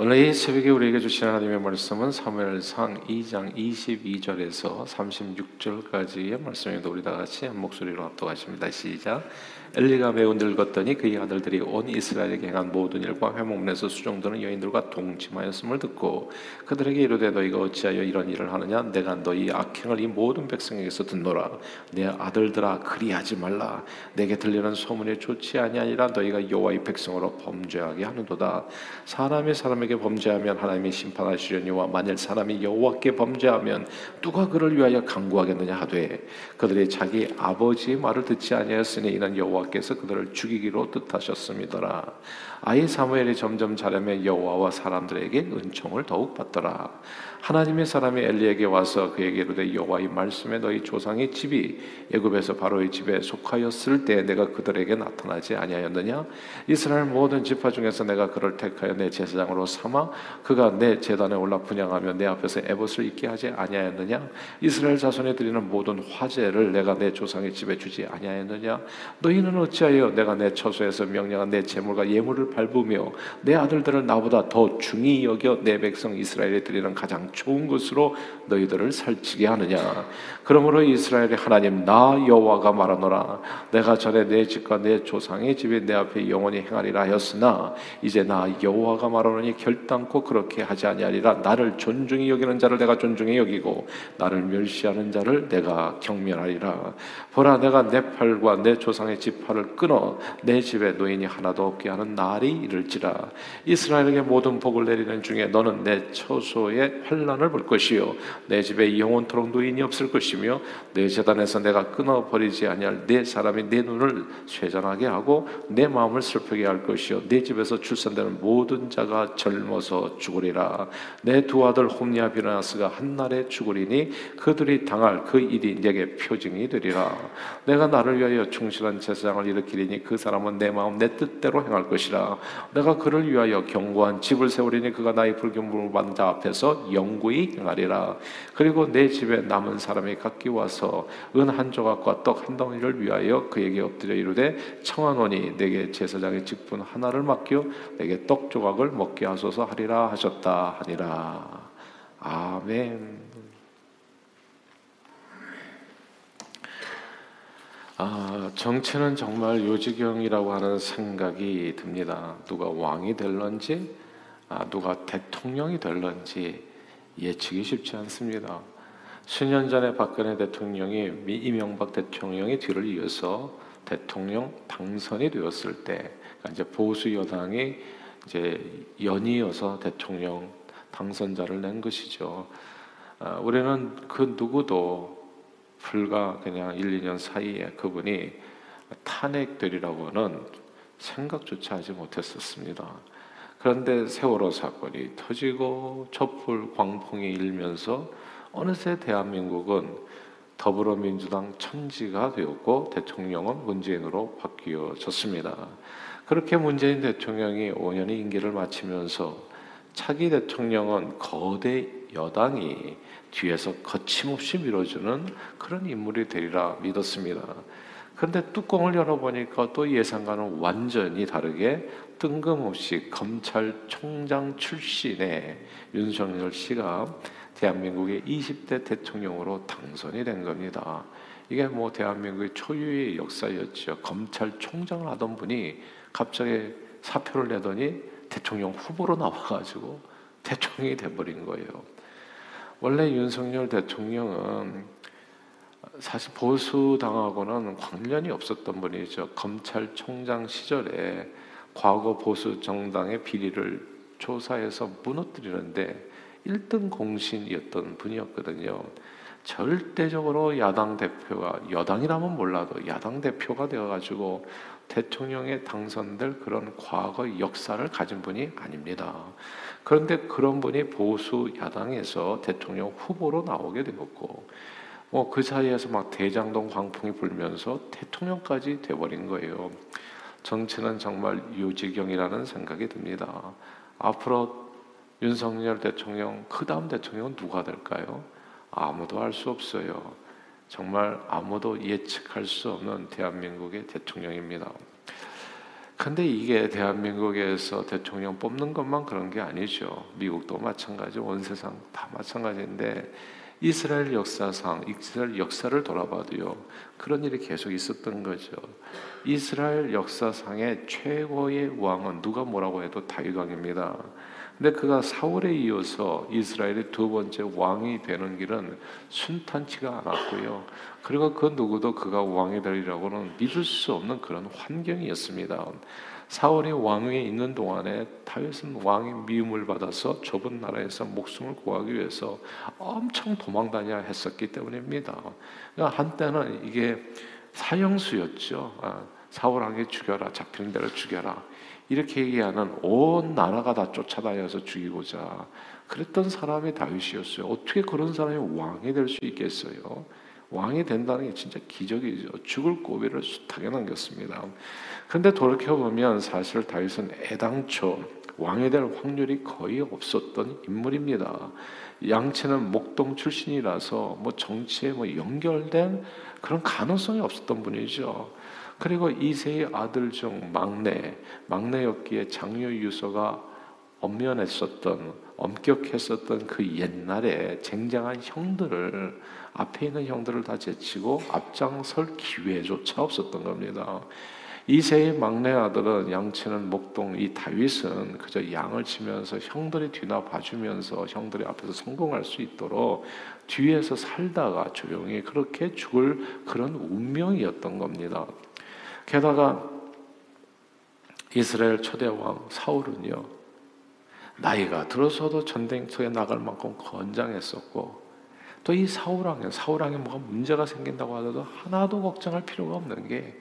오늘 이 새벽에 우리에게 주신 하나님의 말씀은 사무엘상 2장 22절에서 36절까지의 말씀입니다. 우리 다 같이 한 목소리로 합독하십니다. 시작. 엘리가 매우 늙었더니 그의 아들들이 온 이스라엘에게 행한 모든 일과 회목문에서 수종드는 여인들과 동침하였음을 듣고 그들에게 이르되 너희가 어찌하여 이런 일을 하느냐? 내가 너희 악행을 이 모든 백성에게서 듣노라. 내 아들들아 그리하지 말라. 내게 들리는 소문이 좋지 아니하니라. 너희가 여호와의 백성으로 범죄하게 하는도다. 사람이 사람에게 범죄하면 하나님이 심판하시려니와 만일 사람이 여호와께 범죄하면 누가 그를 위하여 강구하겠느냐 하되 그들이 자기 아버지의 말을 듣지 아니하였으니 이는 여호와 여호와께서 그들을 죽이기로 뜻하셨습니다라. 아이 사무엘이 점점 자라며 여호와와 사람들에게 은총을 더욱 받더라. 하나님의 사람이 엘리에게 와서 그에게 이르되 여호와의 말씀에 너희 조상의 집이 애굽에서 바로의 집에 속하였을 때 내가 그들에게 나타나지 아니하였느냐? 이스라엘 모든 지파 중에서 내가 그를 택하여 내 제사장으로 삼아 그가 내 제단에 올라 분양하며 내 앞에서 에봇을 있게 하지 아니하였느냐? 이스라엘 자손에 드리는 모든 화제를 내가 내 조상의 집에 주지 아니하였느냐? 너희는 어찌하여 내가 내 처소에서 명령한 내 재물과 예물을 밟으며 내 아들들을 나보다 더 중히 여겨 내 백성 이스라엘에 드리는 가장 좋은 것으로 너희들을 살찌게 하느냐. 그러므로 이스라엘의 하나님 나 여호와가 말하노라. 내가 전에 내 집과 내 조상의 집에 내 앞에 영원히 행하리라 하였으나 이제 나 여호와가 말하노니 결단코 그렇게 하지 아니하리라. 나를 존중히 여기는 자를 내가 존중히 여기고 나를 멸시하는 자를 내가 경멸하리라. 보라 내가 내 팔과 내 조상의 지파를 끊어 내 집에 노인이 하나도 없게 하는 날이 이를지라 이스라엘에게 모든 복을 내리는 중에 너는 내 처소에 환란을 볼 것이요. 내 집에 영원토록 노인이 없을 것이며 내 재단에서 내가 끊어 버리지 아니할 내 사람이 내 눈을 쇠잔하게 하고 내 마음을 슬프게 할 것이요. 내 집에서 출산되는 모든 자가 젊어서 죽으리라. 내 두 아들 홈리아 비나스가 한 날에 죽으리니 그들이 당할 그 일이 내게 표징이 되리라. 내가 나를 위하여 충실한 제사장을 일으키리니 그 사람은 내 마음 내 뜻대로 행할 것이라 내가 그를 위하여 견고한 집을 세우리니 그가 나의 불경물을 받는 자 앞에서 영구히 행하리라 그리고 내 집에 남은 사람이 각기 와서 은 한 조각과 떡 한 덩이를 위하여 그에게 엎드려 이르되 청하노니 내게 제사장의 직분 하나를 맡겨 내게 떡 조각을 먹게 하소서 하리라 하셨다 하니라 아멘. 아, 정치는 정말 요지경이라고 하는 생각이 듭니다. 누가 왕이 될런지, 아, 누가 대통령이 될런지 예측이 쉽지 않습니다. 수년 전에 박근혜 대통령이 이명박 대통령의 뒤를 이어서 대통령 당선이 되었을 때, 이제 보수 여당이 이제 연이어서 대통령 당선자를 낸 것이죠. 아, 우리는 그 누구도 불과 그냥 1, 2년 사이에 그분이 탄핵되리라고 는 생각조차 하지 못했었습니다. 그런데 세월호 사건이 터지고 촛불 광풍이 일면서 어느새 대한민국은 더불어민주당 천지가 되었고 대통령은 문재인으로 바뀌어졌습니다. 그렇게 문재인 대통령이 5년의 임기를 마치면서 차기 대통령은 거대 여당이 뒤에서 거침없이 밀어주는 그런 인물이 되리라 믿었습니다. 그런데 뚜껑을 열어보니까 또 예상과는 완전히 다르게 뜬금없이 검찰총장 출신의 윤석열 씨가 대한민국의 20대 대통령으로 당선이 된 겁니다. 이게 뭐 대한민국의 초유의 역사였죠. 검찰총장을 하던 분이 갑자기 사표를 내더니 대통령 후보로 나와가지고 대통령이 돼버린 거예요. 원래 윤석열 대통령은 사실 보수당하고는 관련이 없었던 분이죠. 검찰총장 시절에 과거 보수 정당의 비리를 조사해서 무너뜨리는데 1등 공신이었던 분이었거든요. 절대적으로 야당 대표가 여당이라면 몰라도 야당 대표가 되어 가지고 대통령에 당선될 그런 과거 역사를 가진 분이 아닙니다. 그런데 그런 분이 보수 야당에서 대통령 후보로 나오게 되었고, 뭐 그 사이에서 막 대장동 광풍이 불면서 대통령까지 돼버린 거예요. 정치는 정말 유지경이라는 생각이 듭니다. 앞으로 윤석열 대통령, 그 다음 대통령은 누가 될까요? 아무도 알 수 없어요. 정말 아무도 예측할 수 없는 대한민국의 대통령입니다. 근데 이게 대한민국에서 대통령 뽑는 것만 그런 게 아니죠. 미국도 마찬가지, 온 세상 다 마찬가지인데 이스라엘 역사상 이스라엘 역사를 돌아봐도요 그런 일이 계속 있었던 거죠. 이스라엘 역사상의 최고의 왕은 누가 뭐라고 해도 다윗 왕입니다. 근데 그가 사울에 이어서 이스라엘의 두 번째 왕이 되는 길은 순탄치가 않았고요. 그리고 그 누구도 그가 왕이 되리라고는 믿을 수 없는 그런 환경이었습니다. 사울이 왕위에 있는 동안에 다윗은 왕의 미움을 받아서 좁은 나라에서 목숨을 구하기 위해서 엄청 도망다녀야 했었기 때문입니다. 그러니까 한때는 이게 사형수였죠. 아, 사울 왕이 죽여라, 잡히는 대로 죽여라. 이렇게 얘기하는 온 나라가 다 쫓아다녀서 죽이고자 그랬던 사람이 다윗이었어요. 어떻게 그런 사람이 왕이 될 수 있겠어요? 왕이 된다는 게 진짜 기적이죠. 죽을 고비를 숱하게 남겼습니다. 근데 돌이켜 보면 사실 다윗은 애당초 왕이 될 확률이 거의 없었던 인물입니다. 양치는 목동 출신이라서 뭐 정치에 뭐 연결된 그런 가능성이 없었던 분이죠. 그리고 이세의 아들 중 막내, 막내였기에 장유 유서가 엄연했었던, 엄격했었던 그 옛날에 쟁쟁한 형들을 앞에 있는 형들을 다 제치고 앞장설 기회조차 없었던 겁니다. 이세의 막내 아들은 양치는 목동 이 다윗은 그저 양을 치면서 형들이 뒤나 봐주면서 형들이 앞에서 성공할 수 있도록 뒤에서 살다가 조용히 그렇게 죽을 그런 운명이었던 겁니다. 게다가 이스라엘 초대 왕 사울은요 나이가 들어서도 전쟁터에 나갈 만큼 건장했었고 또 이 사울 왕에 사울 왕에 뭐가 문제가 생긴다고 하더라도 하나도 걱정할 필요가 없는 게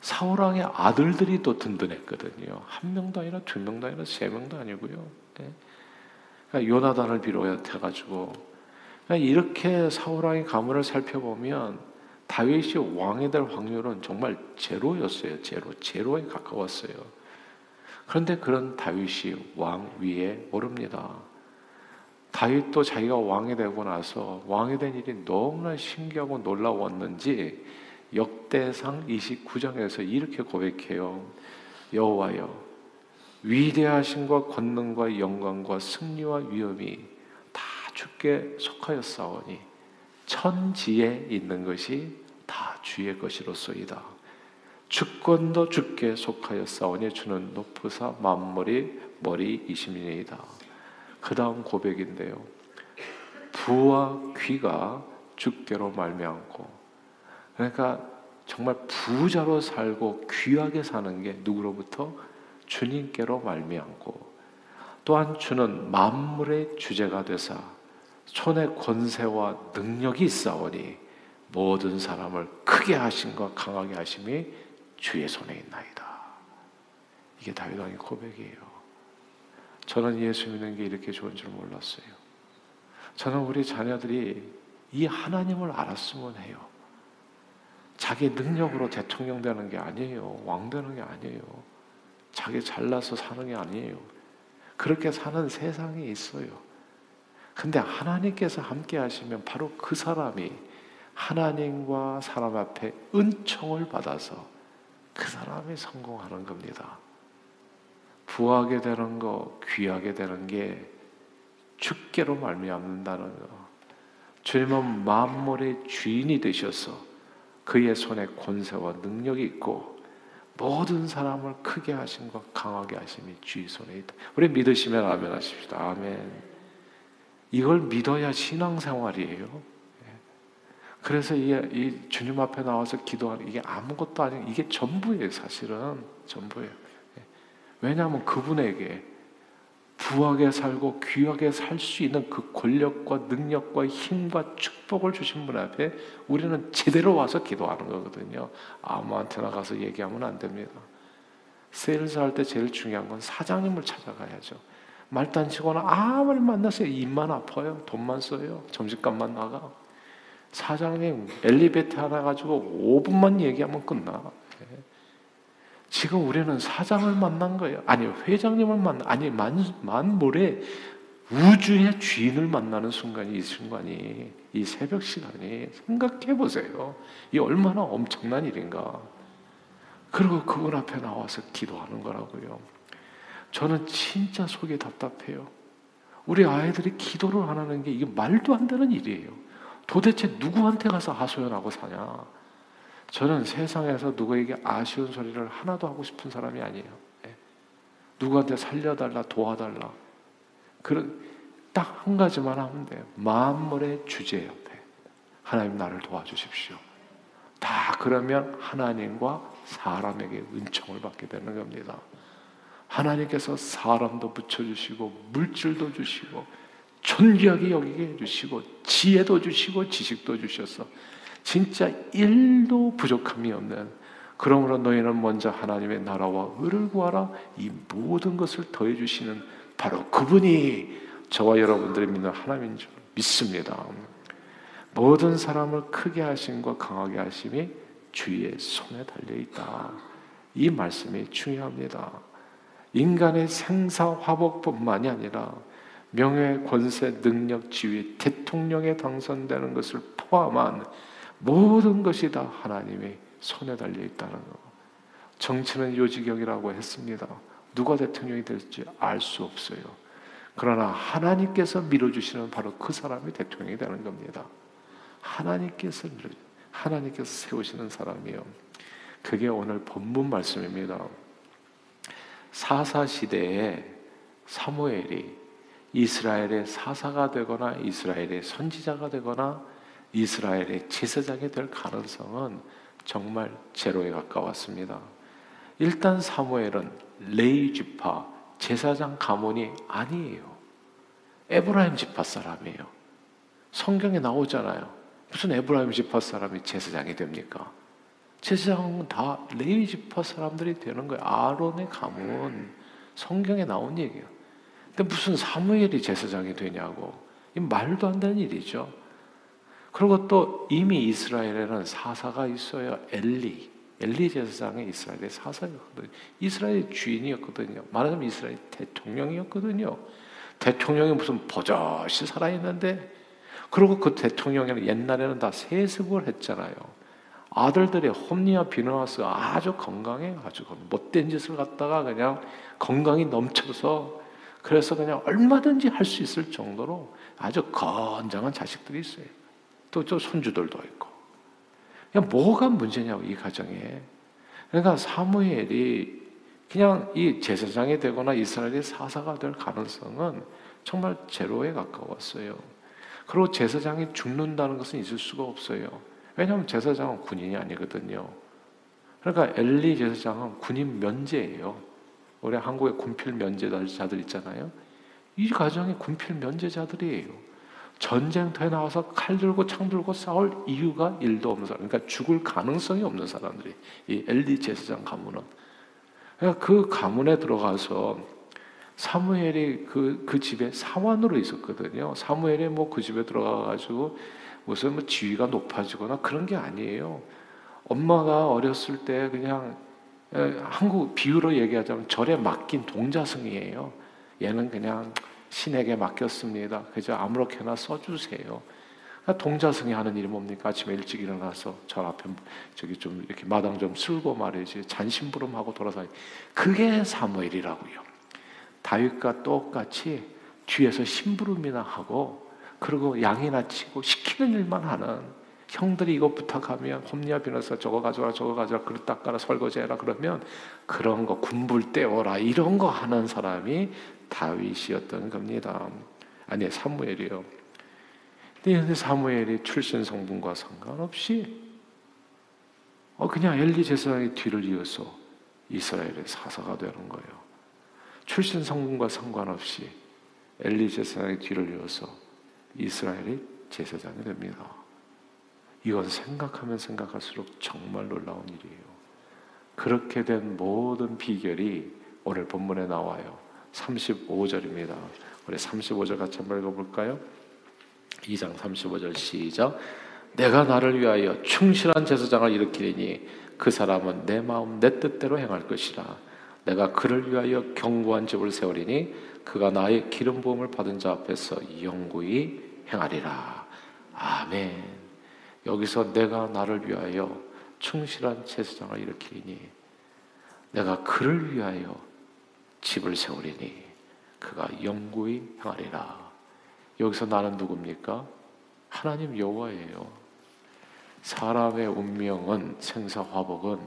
사울 왕의 아들들이 또 든든했거든요. 한 명도 아니라 두 명도 아니라 세 명도 아니고요. 네. 그러니까 요나단을 비롯해가지고 그러니까 이렇게 사울 왕의 가문을 살펴보면 다윗이 왕이 될 확률은 정말 제로였어요. 제로, 제로에 가까웠어요. 그런데 그런 다윗이 왕 위에 오릅니다. 다윗도 자기가 왕이 되고 나서 왕이 된 일이 너무나 신기하고 놀라웠는지 역대상 29장에서 이렇게 고백해요. 여호와여 위대하신과 권능과 영광과 승리와 위엄이 다 주께 속하였사오니 천지에 있는 것이 다 주의 것이로소이다. 주권도 주께 속하여 싸우니 주는 높으사 만물이 머리이심이니이다. 그 다음 고백인데요. 부와 귀가 주께로 말미암고 그러니까 정말 부자로 살고 귀하게 사는 게 누구로부터 주님께로 말미암고 또한 주는 만물의 주제가 되사 손에 권세와 능력이 있사오니 모든 사람을 크게 하심과 강하게 하심이 주의 손에 있나이다. 이게 다윗 왕의 고백이에요. 저는 예수 믿는 게 이렇게 좋은 줄 몰랐어요. 저는 우리 자녀들이 이 하나님을 알았으면 해요. 자기 능력으로 대통령 되는 게 아니에요. 왕 되는 게 아니에요. 자기 잘나서 사는 게 아니에요. 그렇게 사는 세상이 있어요. 근데 하나님께서 함께 하시면 바로 그 사람이 하나님과 사람 앞에 은총을 받아서 그 사람이 성공하는 겁니다. 부하게 되는 거, 귀하게 되는 게 주께로 말미암는다는 거. 주님은 만물의 주인이 되셔서 그의 손에 권세와 능력이 있고 모든 사람을 크게 하심과 강하게 하심이 주의 손에 있다. 우리 믿으시면 아멘 하십시다. 아멘. 이걸 믿어야 신앙생활이에요. 예. 그래서 이, 이 주님 앞에 나와서 기도하는 이게 아무것도 아니에요. 이게 전부예요, 사실은. 전부예요. 예. 왜냐하면 그분에게 부하게 살고 귀하게 살 수 있는 그 권력과 능력과 힘과 축복을 주신 분 앞에 우리는 제대로 와서 기도하는 거거든요. 아무한테나 가서 얘기하면 안 됩니다. 세일즈 할때 제일 중요한 건 사장님을 찾아가야죠. 말단치거나 아무리 만났어요. 입만 아파요. 돈만 써요. 점심값만 나가. 사장님 엘리베이터 하나 가지고 5분만 얘기하면 끝나. 예. 지금 우리는 사장을 만난 거예요. 아니 회장님을 만나 아니 만 만물의 우주의 주인을 만나는 순간이 이 순간이 이 새벽 시간이 생각해 보세요. 이 얼마나 엄청난 일인가. 그리고 그분 앞에 나와서 기도하는 거라고요. 저는 진짜 속이 답답해요. 우리 아이들이 기도를 안 하는 게 이게 말도 안 되는 일이에요. 도대체 누구한테 가서 하소연하고 사냐? 저는 세상에서 누구에게 아쉬운 소리를 하나도 하고 싶은 사람이 아니에요. 예. 누구한테 살려달라, 도와달라. 그런 딱 한 가지만 하면 돼요. 만물의 주제 옆에 하나님 나를 도와주십시오. 다 그러면 하나님과 사람에게 은총을 받게 되는 겁니다. 하나님께서 사람도 붙여주시고 물질도 주시고 존귀하게 여기게 해주시고 지혜도 주시고 지식도 주셔서 진짜 일도 부족함이 없는 그러므로 너희는 먼저 하나님의 나라와 의를 구하라 이 모든 것을 더해 주시는 바로 그분이 저와 여러분들이 믿는 하나님인 줄 믿습니다. 모든 사람을 크게 하심과 강하게 하심이 주의 손에 달려 있다. 이 말씀이 중요합니다. 인간의 생사 화복뿐만이 아니라 명예, 권세, 능력, 지위, 대통령에 당선되는 것을 포함한 모든 것이 다 하나님의 손에 달려 있다는 거. 정치는 요지경이라고 했습니다. 누가 대통령이 될지 알 수 없어요. 그러나 하나님께서 밀어주시는 바로 그 사람이 대통령이 되는 겁니다. 하나님께서 하나님께서 세우시는 사람이요. 그게 오늘 본문 말씀입니다. 사사 시대에 사무엘이 이스라엘의 사사가 되거나 이스라엘의 선지자가 되거나 이스라엘의 제사장이 될 가능성은 정말 제로에 가까웠습니다. 일단 사무엘은 레이 지파 제사장 가문이 아니에요. 에브라임 지파 사람이에요. 성경에 나오잖아요. 무슨 에브라임 지파 사람이 제사장이 됩니까? 제사장은 다 레위 지파 사람들이 되는 거예요. 아론의 가문 성경에 나온 얘기예요. 근데 무슨 사무엘이 제사장이 되냐고. 이 말도 안 되는 일이죠. 그리고 또 이미 이스라엘에는 사사가 있어요. 엘리. 엘리 제사장이 이스라엘의 사사였거든요. 이스라엘 주인이었거든요. 말하자면 이스라엘 대통령이었거든요. 대통령이 무슨 버젓이 살아있는데, 그리고 그 대통령이 옛날에는 다 세습을 했잖아요. 아들들이 홈리와 비누아스 아주 건강해 아주 못된 짓을 갖다가 그냥 건강이 넘쳐서 그래서 그냥 얼마든지 할 수 있을 정도로 아주 건장한 자식들이 있어요. 또 저 손주들도 있고. 그냥 뭐가 문제냐고 이 가정에. 그러니까 사무엘이 그냥 이 제사장이 되거나 이스라엘의 사사가 될 가능성은 정말 제로에 가까웠어요. 그리고 제사장이 죽는다는 것은 있을 수가 없어요. 왜냐하면 제사장은 군인이 아니거든요. 그러니까 엘리 제사장은 군인 면제예요. 우리 한국에 군필 면제자들 있잖아요. 이 가정이 군필 면제자들이에요. 전쟁터에 나와서 칼 들고 창 들고 싸울 이유가 일도 없는 사람. 그러니까 죽을 가능성이 없는 사람들이 이 엘리 제사장 가문은. 그러니까 그 가문에 들어가서 사무엘이 그, 그 집에 사원으로 있었거든요. 사무엘이 뭐 그 집에 들어가가지고 무슨 뭐 지위가 높아지거나 그런 게 아니에요. 엄마가 어렸을 때 그냥 한국 비유로 얘기하자면 절에 맡긴 동자승이에요. 얘는 그냥 신에게 맡겼습니다. 그저 아무렇게나 써주세요. 그러니까 동자승이 하는 일이 뭡니까? 아침에 일찍 일어나서 저 앞에 저기 좀 이렇게 마당 좀 쓸고 말이지 잔심부름하고 돌아다니. 그게 사무엘이라고요. 다윗과 똑같이 뒤에서 심부름이나 하고 그리고 양이나 치고 시키는 일만 하는 형들이 이거 부탁하면 홈리아 변호사 저거 가져와 저거 가져와 그릇 닦아라 설거지 해라 그러면 그런 거 군불 떼어라 이런 거 하는 사람이 다윗이었던 겁니다. 아니 사무엘이요. 근데 사무엘이 출신 성분과 상관없이 어 그냥 엘리 제사장의 뒤를 이어서 이스라엘의 사사가 되는 거예요. 출신 성분과 상관없이 엘리 제사장의 뒤를 이어서 이스라엘이 제사장이 됩니다. 이건 생각하면 생각할수록 정말 놀라운 일이에요. 그렇게 된 모든 비결이 오늘 본문에 나와요. 35절입니다. 우리 35절 같이 한번 읽어볼까요? 2장 35절 시작. 내가 나를 위하여 충실한 제사장을 일으키리니 그 사람은 내 마음 내 뜻대로 행할 것이라. 내가 그를 위하여 견고한 집을 세우리니 그가 나의 기름 부음을 받은 자 앞에서 영구히 행하리라. 아멘. 여기서 내가 나를 위하여 충실한 제사장을 일으키니 내가 그를 위하여 집을 세우리니 그가 영구히 향하리라. 여기서 나는 누굽니까? 하나님 여호와예요. 사람의 운명은 생사화복은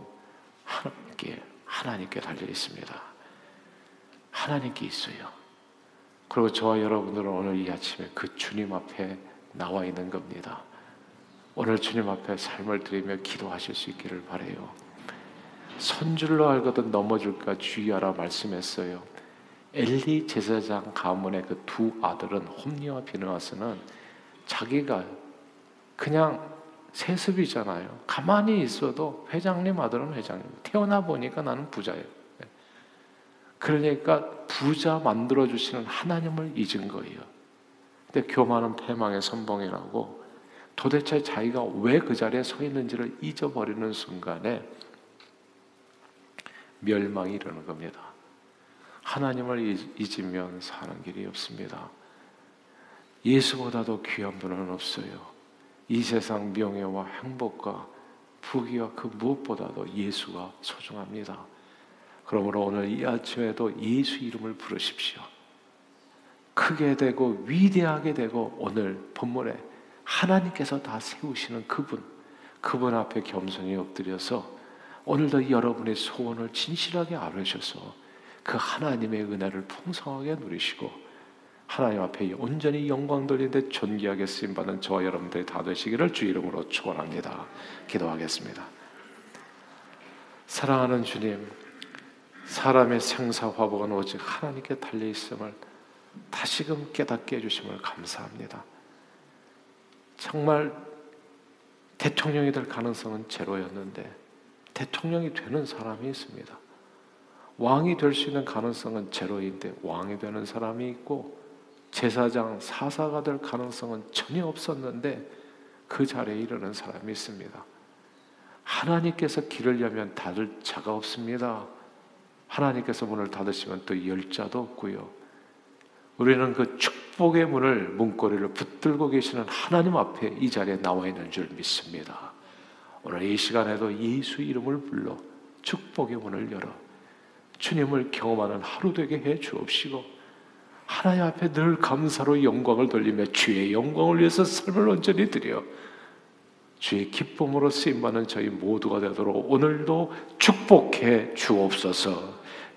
하나님께 하나님께 달려 있습니다. 하나님께 있어요. 그리고 저와 여러분들은 오늘 이 아침에 그 주님 앞에 나와 있는 겁니다. 오늘 주님 앞에 삶을 드리며 기도하실 수 있기를 바래요. 선줄로 알거든 넘어질까 주의하라 말씀했어요. 엘리 제사장 가문의 그 두 아들은 홈리와 비느하스는 자기가 그냥 세습이잖아요. 가만히 있어도 회장님 아들은 회장님. 태어나 보니까 나는 부자예요. 그러니까 부자 만들어 주시는 하나님을 잊은 거예요. 근데 교만은 패망의 선봉이라고 도대체 자기가 왜 그 자리에 서 있는지를 잊어버리는 순간에 멸망이 이르는 겁니다. 하나님을 잊으면 사는 길이 없습니다. 예수보다도 귀한 분은 없어요. 이 세상 명예와 행복과 부귀와 그 무엇보다도 예수가 소중합니다. 그러므로 오늘 이 아침에도 예수 이름을 부르십시오. 크게 되고 위대하게 되고 오늘 본문에 하나님께서 다 세우시는 그분, 그분 앞에 겸손히 엎드려서 오늘도 여러분의 소원을 진실하게 아뢰셔서 그 하나님의 은혜를 풍성하게 누리시고 하나님 앞에 온전히 영광 돌리는데 존귀하게 쓰임 받는 저와 여러분들이 다 되시기를 주 이름으로 축원합니다. 기도하겠습니다. 사랑하는 주님, 사람의 생사 화복은 오직 하나님께 달려 있음을 다시금 깨닫게 해주심을 감사합니다. 정말 대통령이 될 가능성은 제로였는데 대통령이 되는 사람이 있습니다. 왕이 될 수 있는 가능성은 제로인데 왕이 되는 사람이 있고 제사장 사사가 될 가능성은 전혀 없었는데 그 자리에 이르는 사람이 있습니다. 하나님께서 길을 열면 닫을 자가 없습니다. 하나님께서 문을 닫으시면 또 열 자도 없고요. 우리는 그 축복의 문을 문고리를 붙들고 계시는 하나님 앞에 이 자리에 나와 있는 줄 믿습니다. 오늘 이 시간에도 예수 이름을 불러 축복의 문을 열어 주님을 경험하는 하루 되게 해 주옵시고 하나님 앞에 늘 감사로 영광을 돌리며 주의 영광을 위해서 삶을 온전히 드려 주의 기쁨으로 쓰임받는 저희 모두가 되도록 오늘도 축복해 주옵소서